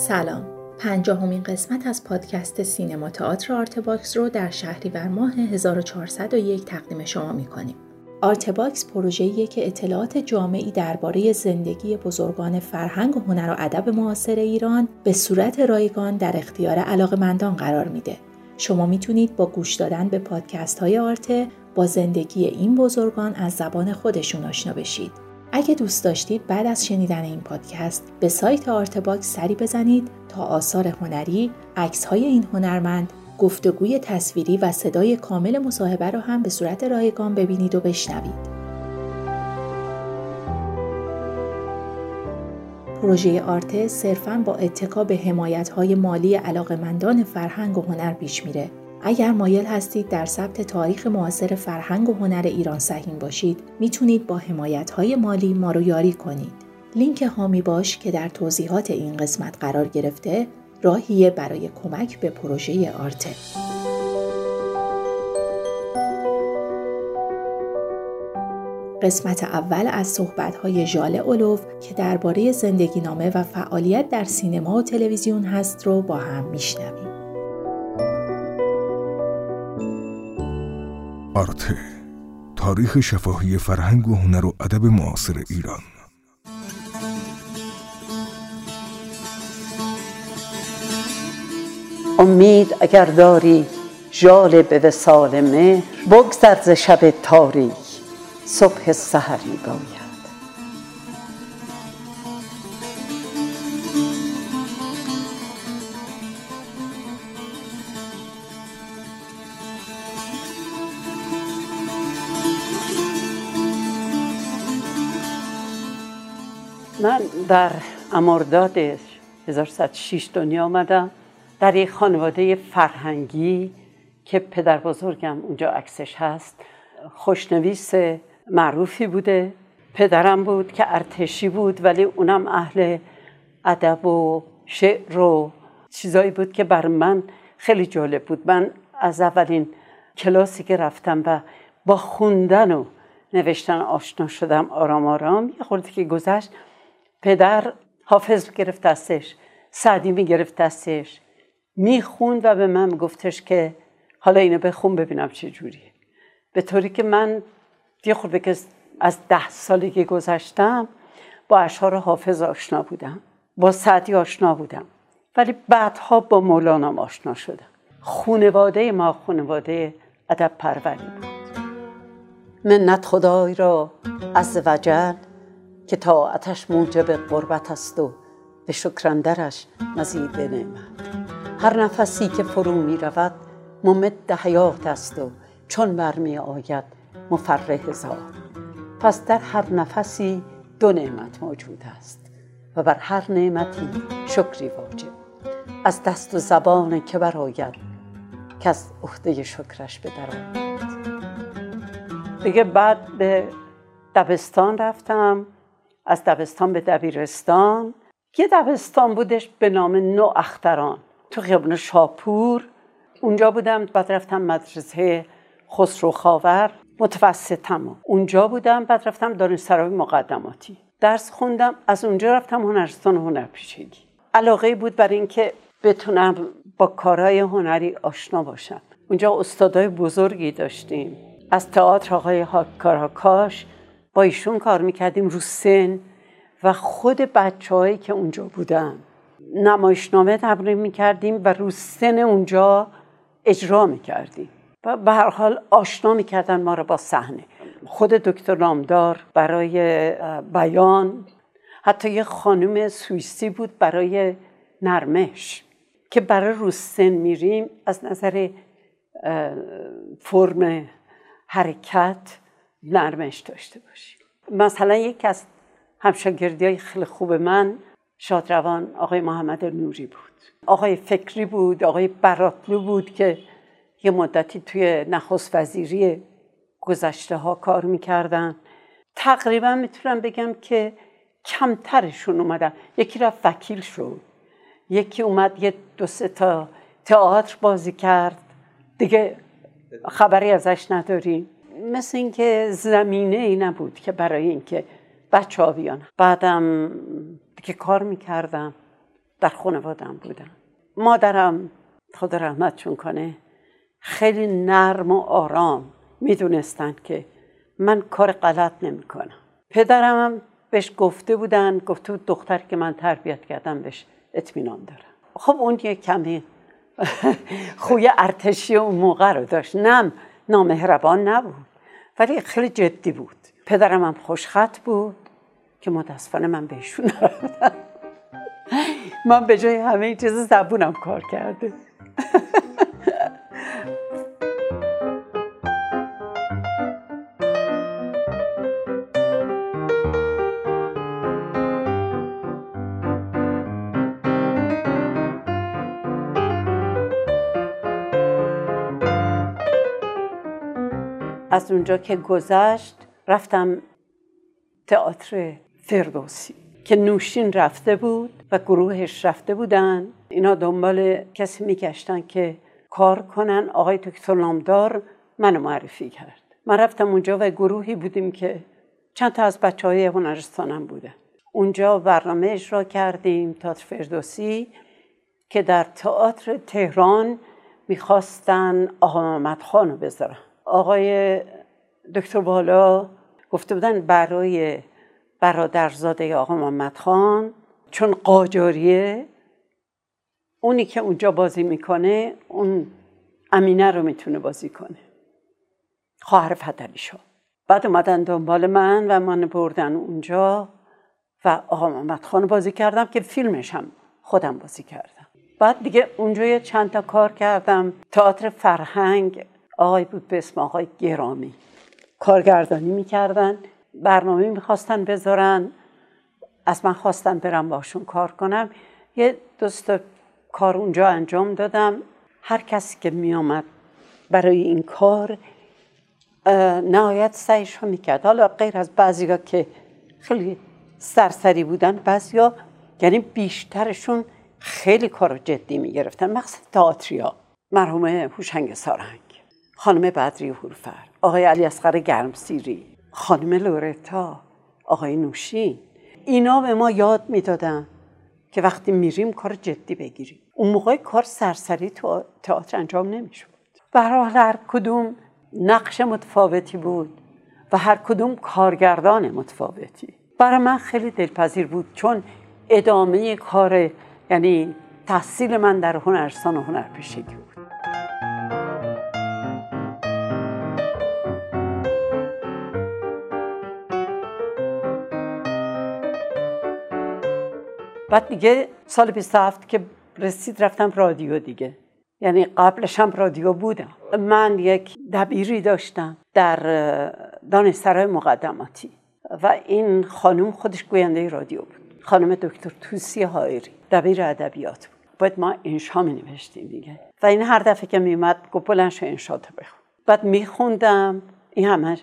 سلام پنجاهمین قسمت از پادکست سینما تئاتر آرتباکس رو در شهریور ماه 1401 تقدیم شما می‌کنیم. آرتباکس پروژه‌ایه که اطلاعات جامعی درباره زندگی بزرگان فرهنگ و هنر و ادب معاصر ایران به صورت رایگان در اختیار علاقمندان قرار میده. شما می‌تونید با گوش دادن به پادکست های آرتباکس با زندگی این بزرگان از زبان خودشون آشنا بشید. اگه دوست داشتید بعد از شنیدن این پادکست به سایت آرتباکس سری بزنید تا آثار هنری، عکس های این هنرمند، گفتگوی تصویری و صدای کامل مصاحبه رو هم به صورت رایگان ببینید و بشنوید. پروژه آرته صرفاً با اتکا به حمایت‌های مالی علاقمندان فرهنگ و هنر پیش میره اگر مایل هستید در ثبت تاریخ معاصر فرهنگ و هنر ایران سهیم باشید می‌تونید با حمایت های مالی ما رو یاری کنید لینک هامی باش که در توضیحات این قسمت قرار گرفته راهیه برای کمک به پروژه آرته قسمت اول از صحبت‌های ژاله اولوف که درباره زندگی نامه و فعالیت در سینما و تلویزیون هست رو با هم میشنویم. آرته تاریخ شفاهی فرهنگ و هنر و ادب معاصر ایران. امید اگر داری ژال به وسال مهر بگذر ز شب تاریک صبح سحری باید در امرداد 1106 دنیا آمدم در یک خانواده فرهنگی که پدر بزرگم اونجا عکسش هست. خوشنویس معروفی بوده. پدرم بود که ارتشی بود ولی اونم اهل ادب و شعر و چیزایی بود که بر من خیلی جالب بود. من از اولین کلاسی که رفتم و با خوندن و نوشتن آشنا شدم آرام آرام یه خورده که گذشت. پدر حافظ گرفت دستش سعدی می گرفت دستش می‌خوند و به من گفتش که حالا اینو بخون ببینم چه جوریه. به طوری که من یه خورده که از ده سالی که گذشتم با اشعار حافظ آشنا بودم با سعدی آشنا بودم. ولی بعدها با مولانا آشنا شدم. خونواده ما خونواده ادب پروری بود. منت خدای را از وجل که طاعتش موجب قربت است و به شکرندرش مزید نعمت. هر نفسی که فرو می رود ممد حیات است و چون برمی آید مفرح هزار پس در هر نفسی دو نعمت موجود است و بر هر نعمتی شکری واجب. از دست و زبان که براید که از عهده شکرش به دیگه بعد به دبستان رفتم. از دبستان به دبیرستان. یه دبستان بودش به نام نو اختران. تو خیابون شاپور. اونجا بودم بعد رفتم مدرسه خسرو خاور متوسطم. اونجا بودم بعد رفتم دانشسرای مقدماتی. درس خوندم از اونجا رفتم هنرستان هنر پیشگی علاقه بود برای اینکه بتونم با کارهای هنری آشنا باشم. اونجا استادای بزرگی داشتیم. از تئاتر آقای کاراکاش با ایشون کار می‌کردیم رو سن و خود بچه که اونجا بودن. نمایشنامه تمرین می‌کردیم و رو سن اونجا اجرا می‌کردیم. و به هر حال آشنا می‌کردن ما رو با صحنه. خود دکتر نامدار برای بیان حتی یه خانم سوئیسی بود برای نرمش که برای روسن میریم از نظر فرم حرکت نرمش داشته باشیم مثلا یکی از همشاگردی های خیلی خوب من شادروان آقای محمد نوری بود. آقای فکری بود آقای براتلو بود که یه مدتی توی نخست وزیری گذشته ها کار می‌کردن. تقریبا می‌تونم بگم که کمترشون اومدن. یکی رفت وکیل شد. یکی اومد یه دو سه تا تئاتر بازی کرد. دیگه خبری ازش نداریم. مثل اینکه زمینه ای نبود که برای اینکه بچه ها بیان. بعدم که کار می‌کردم در خانوادم بودن مادرم خدا رحمتشون کنه خیلی نرم و آرام می‌دونستن که من کار غلط نمی‌کنم. پدرم هم بهش گفته بودن گفته بود دختر که من تربیت کردم بهش اطمینان دارم خب اون یه کمی خوی ارتشی اون موقع رو داشت. نم نامهربان نبود. ولی خیلی جدی بود. پدرم هم خوشخط بود که متاسفانه من بهشون نرفتم من به جای همه چیز زبونم کار کرده. از اونجا که گذشت رفتم تئاتر فردوسی که نوشین رفته بود و گروهش رفته بودن. اینا دنبال کسی میگشتن که کار کنن. آقای دکتر نامدار منو معرفی کرد. من رفتم اونجا و گروهی بودیم که چند تا از بچه های هنرستانم بودن. اونجا برنامه اجرا کردیم تئاتر فردوسی که در تئاتر تهران می‌خواستن آقا محمد خان رو بذارن. آقای دکتر بالا گفته بودن برای برادرزاده آقا محمد خان چون قاجاریه اونی که اونجا بازی می‌کنه اون امینه رو می‌تونه بازی کنه. خواهر فتلی شد بعد اومدن دنبال من و من بردن اونجا و آقا محمد خان بازی کردم که فیلمش هم خودم بازی کردم. بعد دیگه اونجا چند تا کار کردم. تئاتر فرهنگ آقای بود به اسم آقای گرامی. کارگردانی می‌کردن برنامه می‌خواستن بذارن. از من خواستن برم باشون کار کنم. یه دوست کار اونجا انجام دادم. هر کسی که میامد برای این کار نهایت سعیش رو می‌کرد. حالا غیر از بعضی که خیلی سرسری بودن بعضی یعنی بیشترشون خیلی کار جدی می‌گرفتن. مقصد تئاتریا مرحوم هوشنگ سارنگ. خانم بدری هورفر آقای علی اصغر گرمسیری خانم لورتا آقای نوشین. اینا به ما یاد می‌دادن که وقتی میریم کار جدی بگیریم. اون موقع کار سرسری تو تئاتر انجام نمی‌شد. به هر کدوم نقش متفاوتی بود و هر کدوم کارگردان متفاوتی. برای من خیلی دلپذیر بود چون ادامه کار یعنی تحصیل من در هنرستان و هنرپیشگی بود. بعد دیگه سال 27 که رسید رفتم رادیو دیگه. یعنی قبلش هم رادیو بودم. من یک دبیری داشتم در دانشسرای مقدماتی. و این خانم خودش گوینده رادیو بود. خانم دکتر توسی هایری دبیر ادبیات بود. باید ما انشا می نوشتیم دیگه. و این هر دفعه که می اومد گفت بلند شو انشا بخون. بعد میخوندم این همش.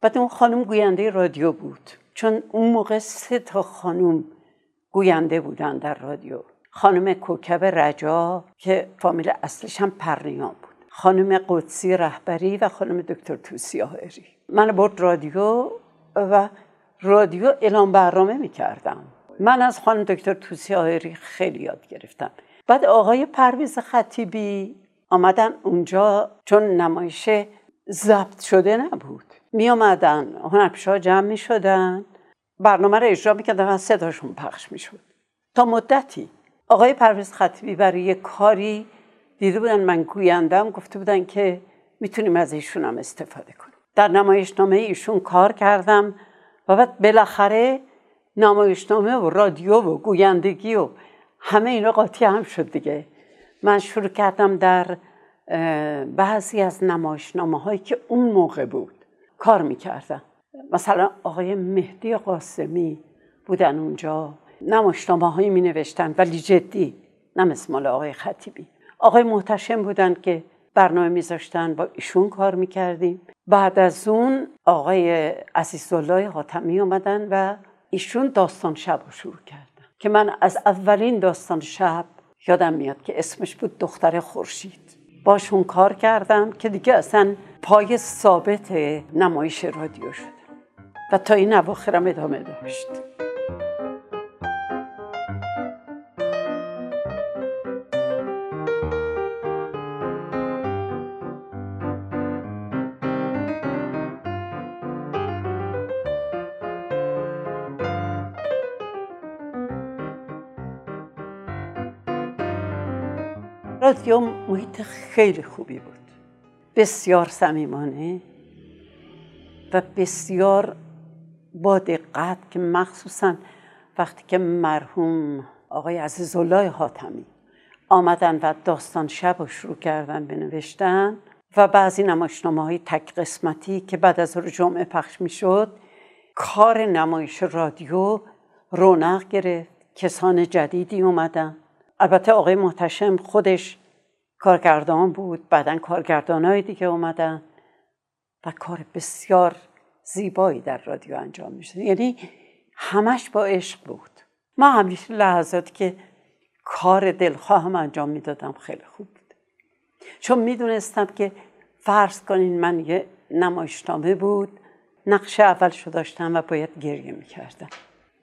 بعد اون خانم گوینده رادیو بود. چون اون موقع سه تا خانم گوینده بودن در رادیو. خانم کوکب رجا که فامیل اصلش هم پرنیان بود. خانم قدسی رهبری و خانم دکتر توسی آهری. من برد رادیو و رادیو اعلام برنامه می کردم من از خانم دکتر توسی آهری خیلی یاد گرفتم. بعد آقای پرویز خطیبی آمدن اونجا چون نمایش ضبط شده نبود. می آمدن هنرپیشه جمع می شدن برنامه رو اجرا می‌کردن و صداشون پخش می‌شد. تا مدتی آقای پرویز خطیبی برای یه کاری دیده بودن من گویندم گفته بودن که می‌تونیم از ایشون هم استفاده کنیم. در نمایشنامه ایشون کار کردم و بعد بالاخره نمایشنامه و رادیو و گویندگی و همه اینا قاطی هم شد دیگه. من شروع کردم در بعضی از نمایشنامه هایی که اون موقع بود کار می‌کردم. مثلا آقای مهدی قاسمی بودن اونجا نماشنامه هایی می نوشتن ولی جدی نه مثل آقای خطیبی. آقای محتشم بودن که برنامه میذاشتن با ایشون کار می‌کردیم. بعد از اون آقای عزیزالله حاتمی اومدن و ایشون داستان شب رو شروع کردن. که من از اولین داستان شب یادم میاد که اسمش بود دختر خورشید. باشون کار کردم که دیگه اصلا پای ثابت نمایش رادیو شد و تا این اواخرم ادامه داشت. رادیو محیط خیلی خوبی بود. بسیار صمیمانه و بسیار با دقت که مخصوصا وقتی که مرحوم آقای عزیزالله حاتمی آمدن و داستان شب رو شروع کردن بنوشتن و بعضی نمایشنامه های تک قسمتی که بعد از رو جمعه پخش می شد کار نمایش رادیو رونق گرفت کسان جدیدی اومدن. البته آقای محتشم خودش کارگردان بود بعدا کارگردان های دیگه اومدن و کار بسیار زیبایی در رادیو انجام می‌شد. یعنی همش با عشق بود. ما همیشه لحظات که کار دلخواهم انجام می‌دادم خیلی خوب بود. چون می‌دونستم که فرض کنین من یه نمایشنامه بود نقش اولشو داشتم و باید گریه می‌کردم.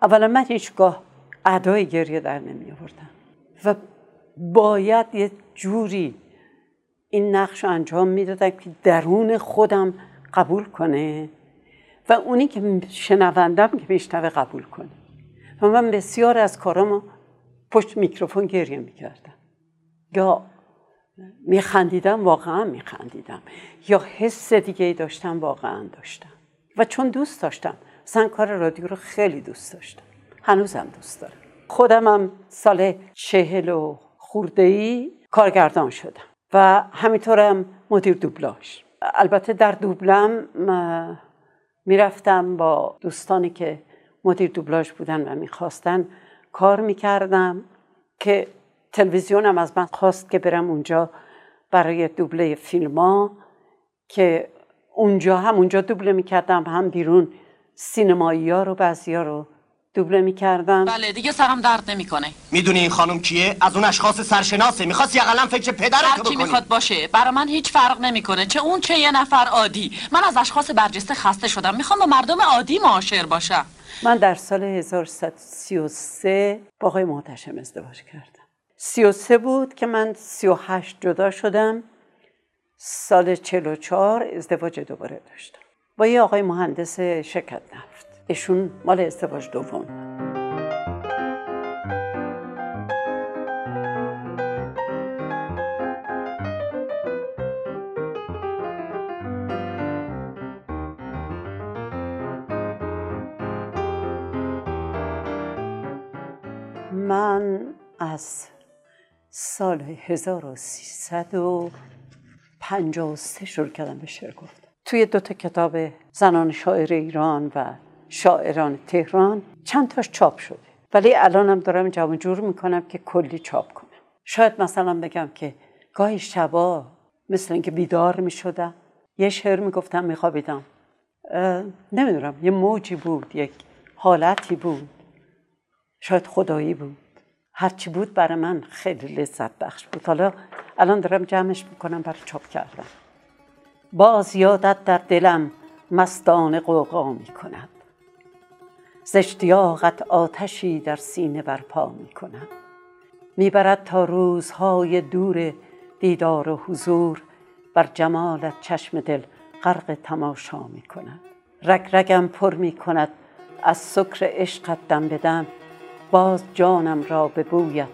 اولا من هیچگاه ادای گریه در نمی آوردم و باید یه جوری این نقش رو انجام می‌دادم که درون خودم قبول کنه. و اونی که شنوندم که میشنوه قبول کنه. و من بسیار از کارامو پشت میکروفون گریه می‌کردم. یا میخندیدم واقعا میخندیدم. یا حس دیگه ای داشتم واقعا داشتم. و چون دوست داشتم مثلا کار رادیو رو خیلی دوست داشتم. هنوزم دوست دارم. خودمم سال چهل و خورده ای کارگردان شدم. و همینطورم مدیر دوبلاژ. البته در دوبلم می‌رفتم با دوستانی که مدیر دوبلاژ بودن و می‌خواستن کار می‌کردم که تلویزیونم از من خواست که برم اونجا برای دوبله فیلم ها که اونجا هم اونجا دوبله می‌کردم هم بیرون سینمایی ها رو بعضی ها رو دوبله می‌کردم. بله دیگه سرم درد نمی‌کنه. می‌دونی این خانم کیه؟ از اون اشخاص سرشناسه. می‌خواست یه قلم فکر پدرت بکنی. می‌خواد باشه. برا من هیچ فرق نمی‌کنه. چه اون چه یه نفر عادی. من از اشخاص برجسته خسته شدم. می‌خوام با مردم عادی معاشر باشم. من در سال 1333 با آقای محتشم ازدواج کردم. 33 بود که من 38 جدا شدم. سال 44 ازدواج دوباره داشتم. با یه آقای مهندس شرکت نفت. ایشون مال ازدواج دوم. من از سال 1353 شروع کردم به شعر گفتم توی دو تا کتاب زنان شاعر ایران و شاعران تهران چند تاش چاپ شده. ولی الانم دارم جمع جور می‌کنم که کلی چاپ کنم. شاید مثلا بگم که گاهی شبا مثل اینکه بیدار می‌شدم یه شعر می‌گفتم میخوابیدم. نمی‌دونم یه موجی بود یک حالتی بود. شاید خدایی بود. هرچی بود برای من خیلی لذت بخش بود. حالا الان دارم جمعش می‌کنم برای چاپ کردن. باز یادت در دلم مستان قوقا می کند زشتیاغت آتشی در سینه برپا می کند می‌برد تا روزهای دور دیدار و حضور بر جمالت چشم دل غرق تماشا می کند رگ رگم پر می کند از سکر عشقت دم بدم باز جانم را به بویت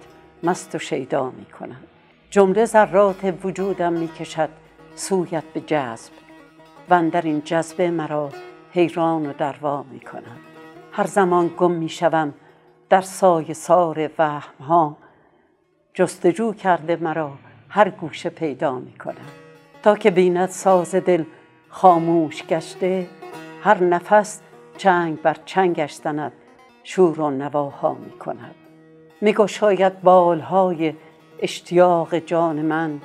مست و شیدا می کند جمله ذرات وجودم می کشد سویت به جذب و در این جذبه مرا حیران و دروا می کند هر زمان گم می شوم در سای سار وهم ها. جستجو کرده مرا هر گوشه پیدا می کند تا که بیند ساز دل خاموش گشته هر نفس چنگ بر چنگش زند شور و نواها می کند. می گشاید بالهای اشتیاق جان من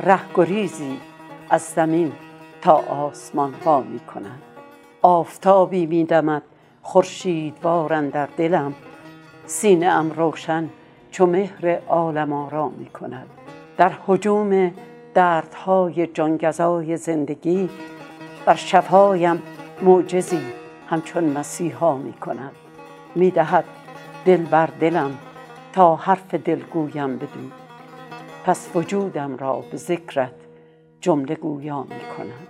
رهگریزی از زمین تا آسمان ها می کند. آفتابی می دمد خورشیدوار در دلم. سینه ام روشن چو مهر عالم آرا می کند. در حجوم دردهای جانگزای زندگی بر شبهایم معجزی همچون مسیحا می کند. می دهد دل بر دلم تا حرف دلگویم بدو. پس وجودم را به ذکرت جمله گویا می کند.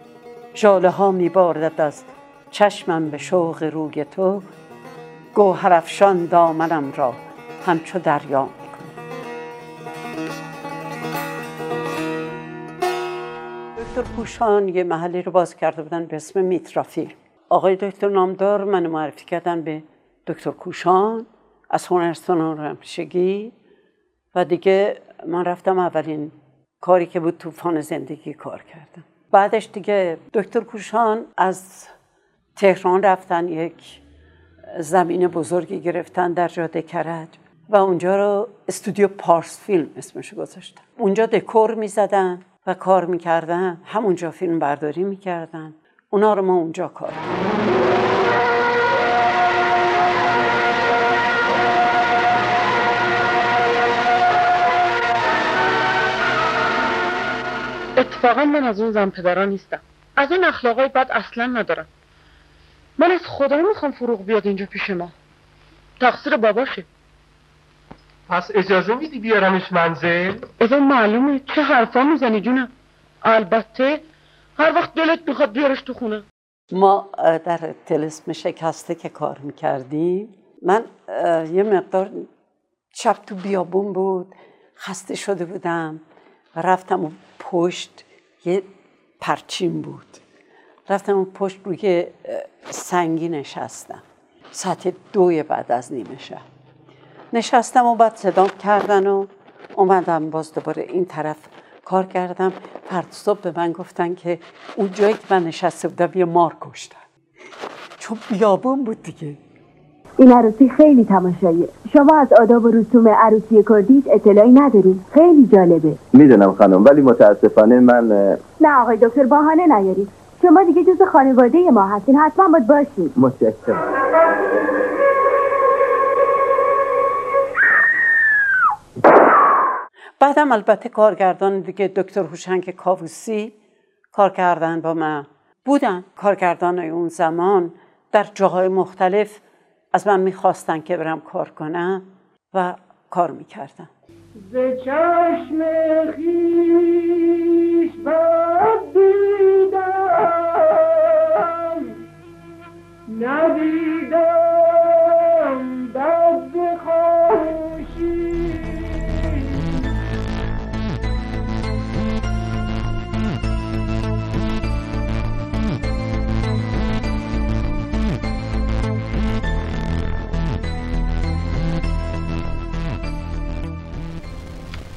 ژاله ها می باردد از چشمم به شوق روی تو گوهرافشان دامنم را همچو دریا می کند دکتر پوشان یه محلی رو باز کرده بودن به اسم میترافیل آقای دکتر نامدار من معرفی کردن به دکتر کوشان از هنرستان رمشگی و دیگه من رفتم اولین کاری که بود طوفان زندگی کار کردم. بعدش دیگه دکتر کوشان از تهران رفتن یک زمین بزرگی گرفتن در جاده کرج و اونجا رو استودیو پارس فیلم اسمش گذاشتن. اونجا دکور می‌زدن و کار می‌کردن. همونجا فیلم برداری می‌کردن. اونا رو ما اونجا کار اتفاقا من از اون زن پدرا نیستم. از این اخلاقای بد اصلا ندارم. من از خدا می‌خوام فروغ بیاد اینجا پیش ما. تقصیر باباشه. پس اجازه میدی بیارمش منزل؟ اذا معلومه چه حرفا می‌زنی جونم. البته هر وقت دلت می‌خواد بیارش تو خونه. ما در تلسم شکسته که کار می‌کردیم من یه مقدار شب تو بیابون بود خسته شده بودم رفتم و پشت یه پرچین بود. رفتم و پشت روی سنگی نشستم. ساعت دوی بعد از نیمه شب. نشستم و بعد صدام کردن و اومدم باز دوباره این طرف کار کردم. فرد صبح به من گفتن که اون جایی که من نشسته بودم یه مار کشتن. چون بیابون بود دیگه. این عروسی خیلی تماشاییه. شما از آداب و رسوم عروسی کردیت اطلاعی نداریم خیلی جالبه. می‌دونم خانم ولی متاسفانه من نه آقای دکتر بهانه نیارید. شما دیگه جز خانواده ما هستین. حتما باید باشید. متشکرم. بعدم البته کارگردان دیگه دکتر هوشنگ کاووسی کار کردن با من. بودن کارگردان اون زمان در جاهای مختلف از من می‌خواستن که برم کار کنم و کار می‌کردم. ز چشم خیش بد دیدم. ندیدم بد خاموشی.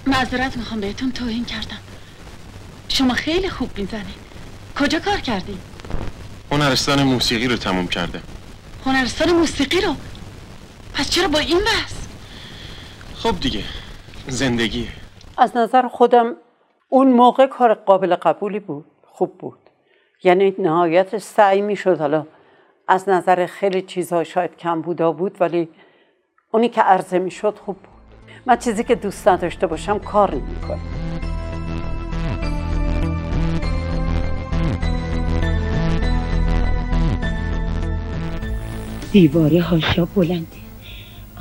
معذرت می‌خوام بهتون توهین کردم. شما خیلی خوب می‌زنید کجا کار کردی؟ هنرستان موسیقی رو تموم کرده. هنرستان موسیقی رو؟ پس چرا با این بحث؟ خب دیگه زندگیه از نظر خودم اون موقع کار قابل قبولی بود خوب بود. یعنی نهایت سعی می‌شد حالا از نظر خیلی چیزها شاید کم بودا بود ولی اونی که عرضه می‌شد خوب بود. من چیزی که دوست نداشته باشم کار نمی‌کنم. دیواره هاشا بلنده.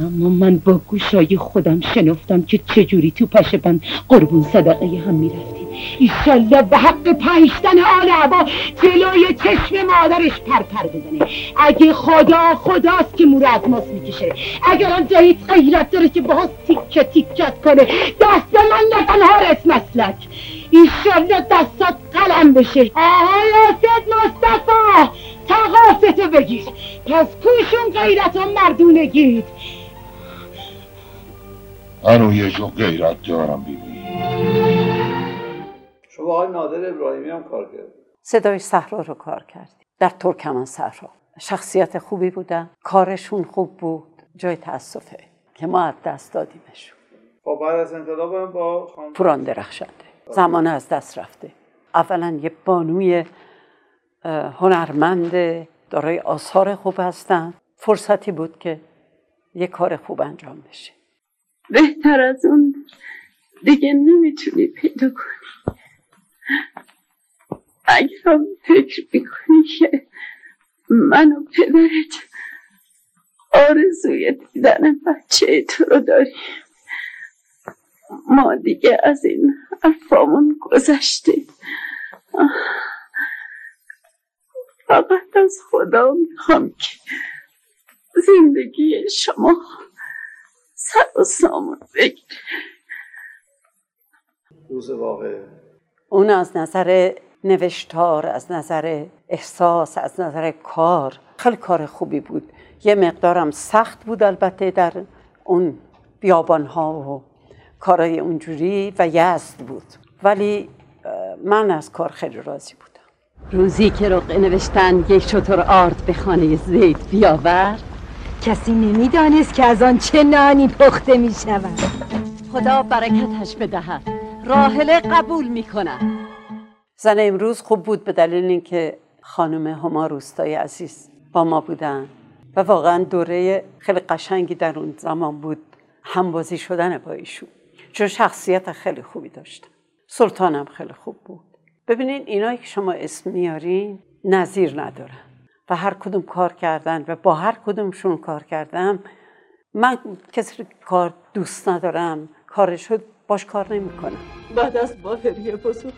اما من با گوشای خودم شنفتم که چجوری تو پشه بند قربون صدقه هم می‌رفتیم. ایشالله به حق پنجتن آل عبا جلوی چشم مادرش پرپر بزنه. اگه خدا خداست که مور از ماست می‌کشه. اگر آن جاییت غیرت داره که باها تیکه تیکت کنه دست من نکن هارس مسلک. ایشالله دستات قلم بشه. آهای آسد مصطفا تقافتو بگیر. پس کوشون غیرت و مردونگید انو یه جو غیرت دارم بیبی شما آقای نادر ابراهیمی هم کار کرد صدای صحرا رو کار کردیم. در ترکمن صحرا. شخصیت خوبی بودن کارشون خوب بود. جای تاسفه که ما از دست دادیمشون. خب بعد از انقلاب هم با خان... پوران درخشنده. زمان از دست رفته. اولا یه بانوی هنرمند دارای آثار خوب هستن. فرصتی بود که یه کار خوب انجام بشه. بهتر از اون دیگه نمی‌تونی پیدا کنی. اگر فکر می‌کنی که من و پدرت آرزوی دیدن بچه تو رو داریم. ما دیگه از این حرفامون گذشتیم. فقط از خدا می‌خوام که زندگی شما سر و سامون بگیره. روز واقع. اون از نظر نوشتار از نظر احساس از نظر کار خیلی کار خوبی بود. یه مقدارم سخت بود البته در اون بیابان ها و کارای اونجوری و یزد بود. ولی من از کار خیلی راضی بودم روزی که رقعه نوشتن یک شطور آرد به خانه زید بیاورد کسی نمی‌دانست که از آن چه نانی پخته می شود خدا برکتش بدهد. راهله قبول می زن امروز خوب بود به دلیل اینکه خانم هما روستای عزیز با ما بودن و واقعا دوره خیلی قشنگی در اون زمان بود همبازی شدن با ایشون. چون شخصیت خیلی خوبی داشتن. سلطانم خیلی خوب بود. ببینین اینایی که شما اسم میارین نظیر ندارن و هر کدوم کار کردن و با هر کدومشون کار کردم من کسی کار دوست ندارم کارشو باش کار نمی‌کنم. بعد از باهری بزرگ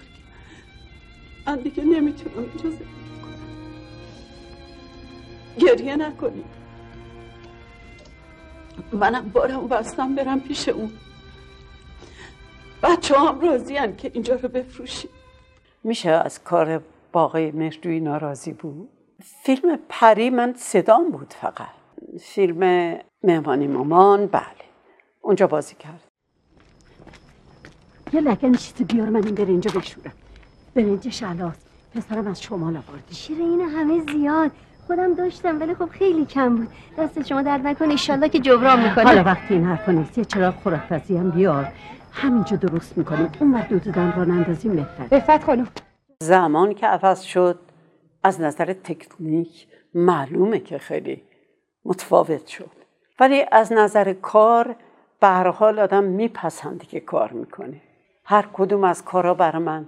من دیگه نمی‌تونم کنم گریه نکنی منم بارم بستم برم پیش اون. بچه هم راضی که اینجا رو بفروشیم. میشه از کار باقی مهرجویی ناراضی بود؟ فیلم پری من صدام بود فقط. فیلم مهمانی مامان بله. اونجا بازی کرد. یه لگن چیزی بیار من این بره اینجا بشورم. برنج شلاس پسرم از شمال آوردی. شیر این همه زیاد. خودم داشتم ولی خب خیلی کم بود. دست شما درد نکن ایشالله که جبران می‌کنه. حالا وقتی این حرفا نیست یه چراغ خرافزی هم بیار. همینجا درست می‌کنیم. اون وقت دودن را نندازیم بهتر بفت خانم. زمان که عوض شد از نظر تکنیک معلومه که خیلی متفاوت شد. ولی از نظر کار به هر حال آدم میپسندی که کار می‌کنه. هر کدوم از کارا برای من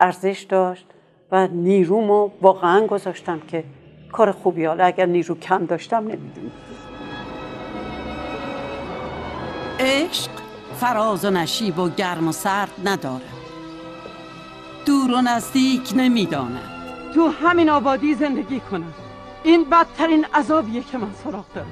ارزش داشت و نیرومو واقعا گذاشتم که کار خوبی حالا اگر نیرو کم داشتم نمی‌دونم. عشق؟ فراز و نشیب و گرم و سرد نداره دور و نزدیک نمی‌داند. تو همین آبادی زندگی کنم این بدترین عذابیه که من سراغ دارم.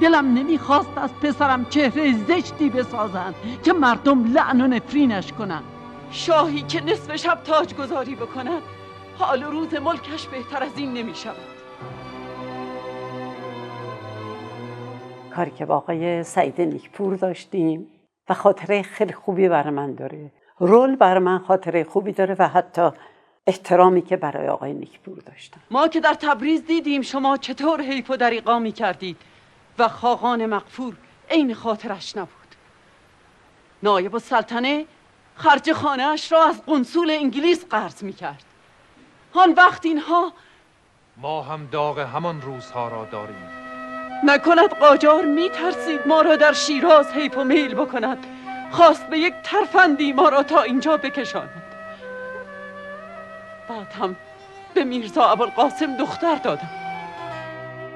دلم نمی‌خواست از پسرم چهره زشتی بسازن که مردم لعن و نفرینش کنن. شاهی که نصف شب تاج گذاری بکند حال روز ملکش بهتر از این نمی‌شود. کاری که با آقای سعید نیکپور داشتیم. و خاطره خیلی خوبی برای من داره. رول برای من خاطره خوبی داره و حتی احترامی که برای آقای نیکپور داشتم. ما که در تبریز دیدیم شما چطور حیف و دریقا می کردید و خاقان مقفور عین خاطرش نبود. نایب السلطنه خرج خانهاش را از قنصول انگلیس قرض می کرد آن وقت اینها ما هم داغ همان روزها را داریم. نکند قاجار می ترسید ما را در شیراز حیف و میل بکند. خواست به یک ترفندی ما را تا اینجا بکشاند. بعد هم به میرزا ابوالقاسم دختر دادم.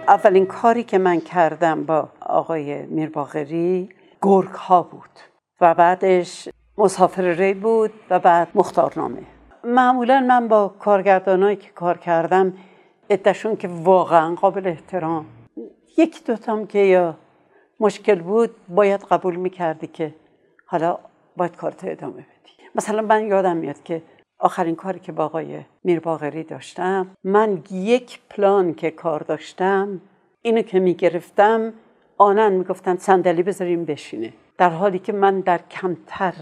اولین کاری که من کردم با آقای میرباغری گرگ ها بود و بعدش مسافر ری بود و بعد مختارنامه. معمولا من با کارگردانایی که کار کردم ادشون که واقعا قابل احترام یکی دوتام که یا مشکل بود باید قبول می‌کردی که حالا باید کارت ادامه بدی. مثلا من یادم میاد که آخرین کاری که با آقای میرباغری داشتم من یک پلان که کار داشتم اینو که می‌گرفتم آنن می‌گفتن صندلی بذاریم بشینه. در حالی که من در کمتر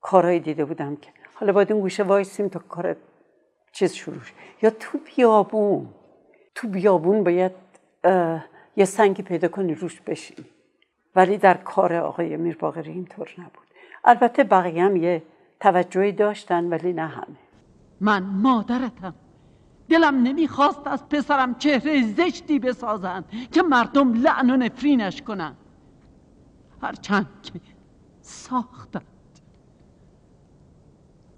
کارهایی دیده بودم که حالا باید اون گوشه وایسیم تا کار چیز شروع یا تو بیابون. تو بیابون باید یه سنگی پیدا کنی روش بشینی ولی در کار آقای میرباغری اینطور نبود. البته بقیه هم یه توجهی داشتن ولی نه همه. من مادرتم. دلم نمی‌خواست از پسرم چهره زشتی بسازند که مردم لعن و نفرینش کنند. هرچند که ساختند.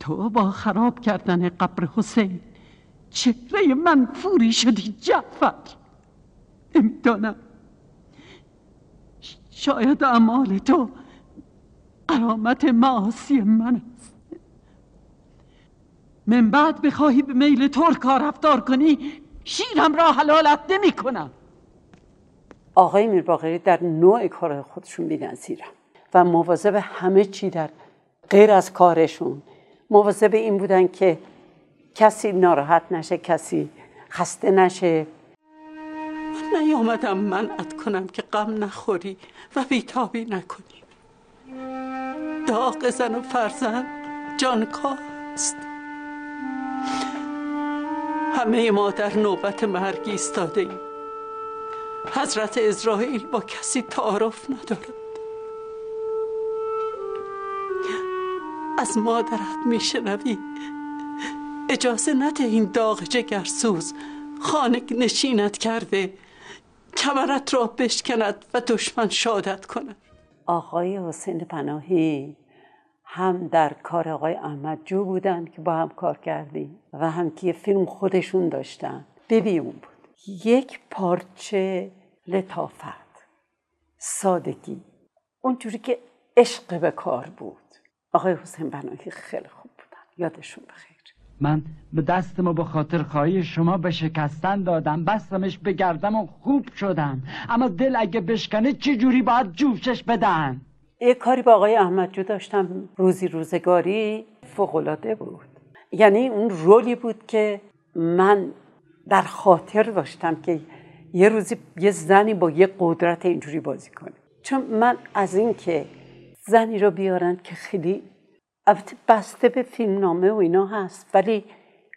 تو با خراب کردن قبر حسین چهره منفوری شدی جعفر. نمی‌دانم. شاید اعمال تو قرامت معاصی من است. من بعد بخواهی به میل ترک کار رفتار کنی شیرم را حلالت نمی کنم آقای میرباقری در نوع کار خودشون بی‌نظیرن و مواظب همه چی در غیر از کارشون. مواظب این بودن که کسی ناراحت نشه کسی خسته نشه. نیامدم منعت کنم که غم نخوری و بیتابی نکنی. داغ زن و فرزند جانکاه است همه ما در نوبت مرگ ایستاده ایم حضرت اسرائیل با کسی تعارف ندارد. از مادرت میشنوی. اجازه نده این داغ جگرسوز خانه نشینت کرده. کمرت را بشکند و دشمن شادت کند. آقای حسین پناهی هم در کار آقای احمد جو بودن که با هم کار کردیم و هم که فیلم خودشون داشتن. ببین بود. یک پارچه لطافت سادگی. اونجوری که عشق به کار بود. آقای حسین بناهی خیلی خوب بودن. یادشون بخیر. من به دستمو به خاطر خواهی شما به شکستن دادم بستمش بگردم و خوب شدم. اما دل اگه بشکنه چه جوری باید جوشش بدن؟ یه کاری با آقای احمد جو داشتم. روزی روزگاری فوقلاده بود. یعنی اون رولی بود که من در خاطر داشتم که یه روزی یه زنی با یه قدرت اینجوری بازی کنه. چون من از این که زنی رو بیارن که خیلی البته بسته به فیلم نامه و اینا هست ولی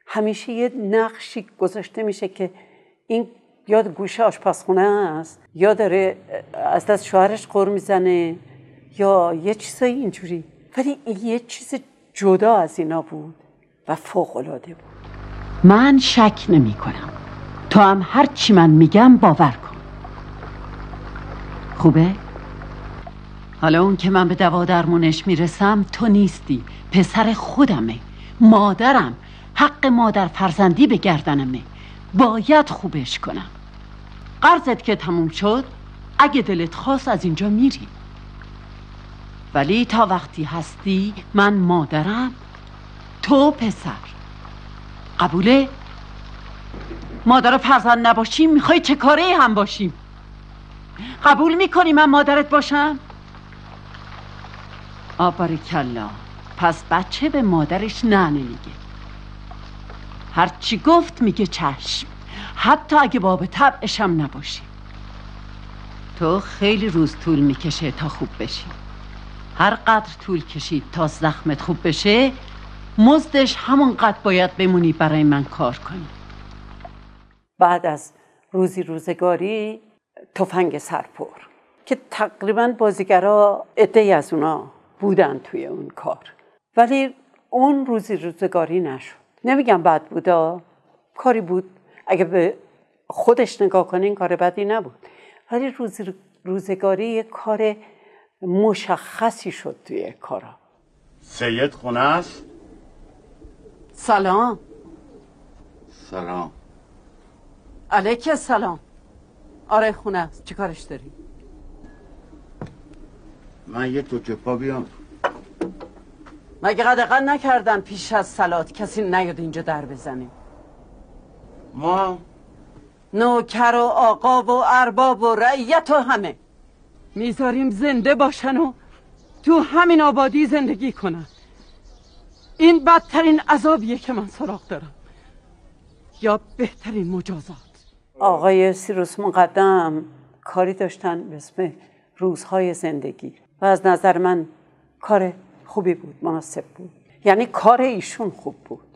همیشه یه نقشی گذاشته میشه که این یاد گوشه آشپزخونه است یا داره از دست شوهرش قر می‌زنه یا یه چیزای اینجوری. ولی یه چیز جدا از اینا بود و فوق العاده بود. من شک نمی کنم تو هم هر چی من میگم باور کن. خوبه؟ حالا اون که من به دوا درمونش می‌رسم تو نیستی. پسر خودمه. مادرم. حق مادر فرزندی به گردنمه. باید خوبش کنم. قرضت که تموم شد اگه دلت خواست از اینجا میری. ولی تا وقتی هستی من مادرم تو پسر. قبوله؟ مادر فرزند نباشیم می‌خوای چه کاره هم باشیم؟ قبول می‌کنی من مادرت باشم؟ کلا پس بچه به مادرش نه نمیگه هرچی گفت میگه چشم. حتی اگه باب طبعشم نباشی. تو خیلی روز طول می‌کشه تا خوب بشی. هر قدر طول کشید تا زخمت خوب بشه مزدش همونقدر باید بمونی برای من کار کنی. بعد از روزی روزگاری تفنگ سرپور که تقریبا بازیگرا عده از اونا بودن توی اون کار. ولی اون روزی روزگاری نشد. نمیگم بد بودا کاری بود. اگه به خودش نگاه کنه این کار بدی نبود. ولی روزی روزگاری یه کار مشخصی شد توی کارا. سید خونه است؟ سلام. سلام. علیک سلام. آره خونه است. چی کارش داری؟ من یه تو پا بیام. مگه قدقا نکردن پیش از سلات کسی نیاد اینجا در بزنه؟ ما؟ نوکر و آقا و ارباب و رعیت و همه. می‌ذاریم زنده باشن و تو همین آبادی زندگی کنن. این بدترین عذابیه که من سراغ دارم. یا بهترین مجازات. آقای سیروس مقدم کاری داشتن به اسم روزهای زندگی. و از نظر من کار خوبی بود مناسب بود. یعنی کار ایشون خوب بود.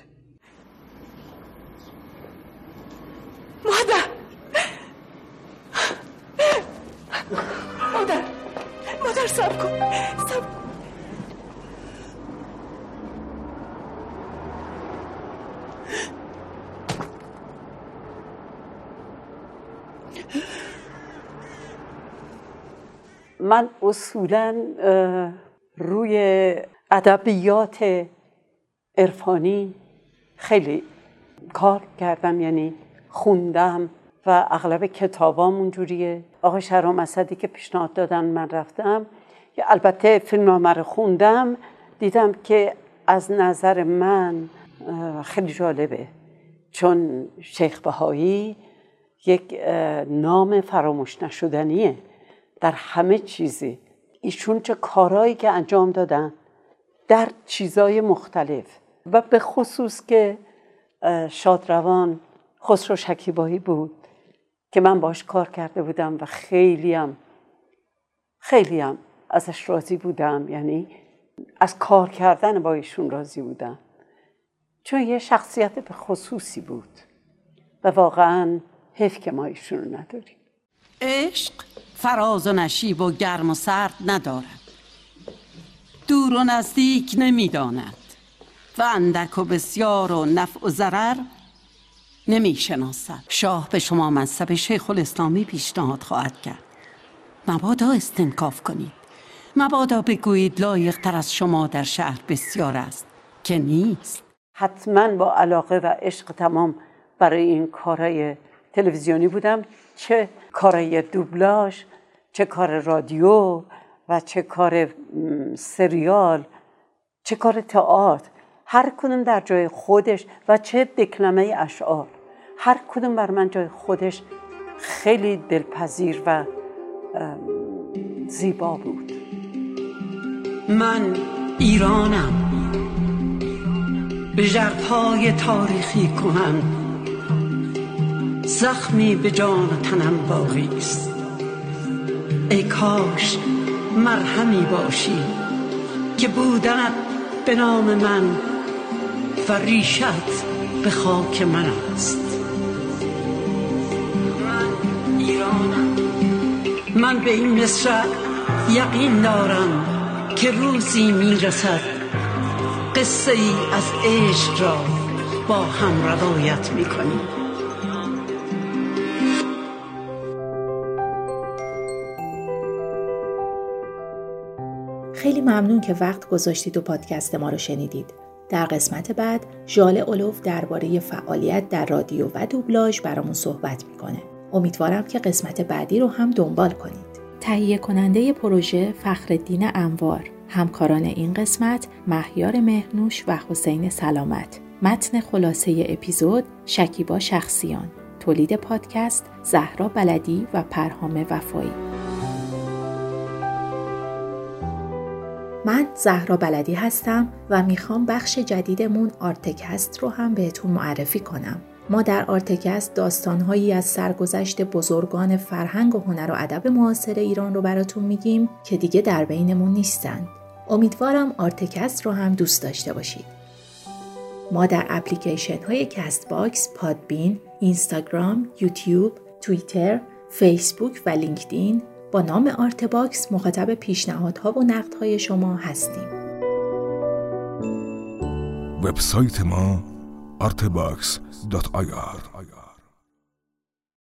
من اصولا روی ادبیات عرفانی خیلی کار کردم یعنی خوندم و اغلب کتابام اونجوریه. آقای شهرام اسدی که پیشنهاد دادن من رفتم البته فیلم رو خوندم دیدم که از نظر من خیلی جالبه. چون شیخ بهایی یک نام فراموش نشدنیه. در همه چیزی. ایشون چه کارهایی که انجام دادن در چیزای مختلف. و به خصوص که شادروان خسرو شکیبایی بود که من باش کار کرده بودم و خیلیم خیلیم ازش راضی بودم. یعنی از کار کردن با ایشون راضی بودم. چون یه شخصیت به خصوصی بود. و واقعا حیف که ما ایشون رو نداریم. عشق فراز و نشیب و گرم و سرد ندارد. دور و نزدیک نمی‌داند و اندک و بسیار و نفع و ضرر نمی شناسد شاه به شما منصب شیخ الاسلامی پیشنهاد خواهد کرد. مبادا استنکاف کنید. مبادا بگویید لایق تر از شما در شهر بسیار است که نیست. حتما با علاقه و عشق تمام برای این کارهای تلویزیونی بودم. چه کارهای دوبلاژ چه کار رادیو و چه کار سریال چه کار تئاتر. هر کدوم در جای خودش و چه دکلمه اشعار. هر کدوم بر من جای خودش خیلی دلپذیر و زیبا بود. من ایرانم. به جرفهای تاریخی کنم. زخمی به جان و تنم باقی است. ای کاش مرهمی باشی که بودنت به نام من و ریشت به خاک من است. من ایرانم. من به این مصر یقین دارم که روزی می‌رسد. قصه ای از عشق را با هم روایت می‌کنیم. خیلی ممنون که وقت گذاشتید و پادکست ما رو شنیدید. در قسمت بعد ژاله اولوف درباره فعالیت در رادیو و دوبلاژ برامون صحبت می‌کنه. امیدوارم که قسمت بعدی رو هم دنبال کنید. تهیه کننده پروژه فخردین انوار همکاران این قسمت مهیار مهنوش و حسین سلامت متن خلاصه اپیزود شکیبا شخصیان تولید پادکست زهرا بلدی و پرهام وفایی من زهرا بلدی هستم و می‌خوام بخش جدیدمون آرتکست رو هم بهتون معرفی کنم. ما در ArtCast داستانهایی از سرگذشت بزرگان فرهنگ و هنر و ادب معاصر ایران رو براتون میگیم که دیگه در بینمون نیستند. امیدوارم ArtCast رو هم دوست داشته باشید. ما در اپلیکیشن های Castbox، Podbean، اینستاگرام، یوتیوب، توییتر، فیسبوک و لینکدین با نام ArtBox مخاطب پیشنهادها و نقدهای شما هستیم. وبسایت ما artbox.ir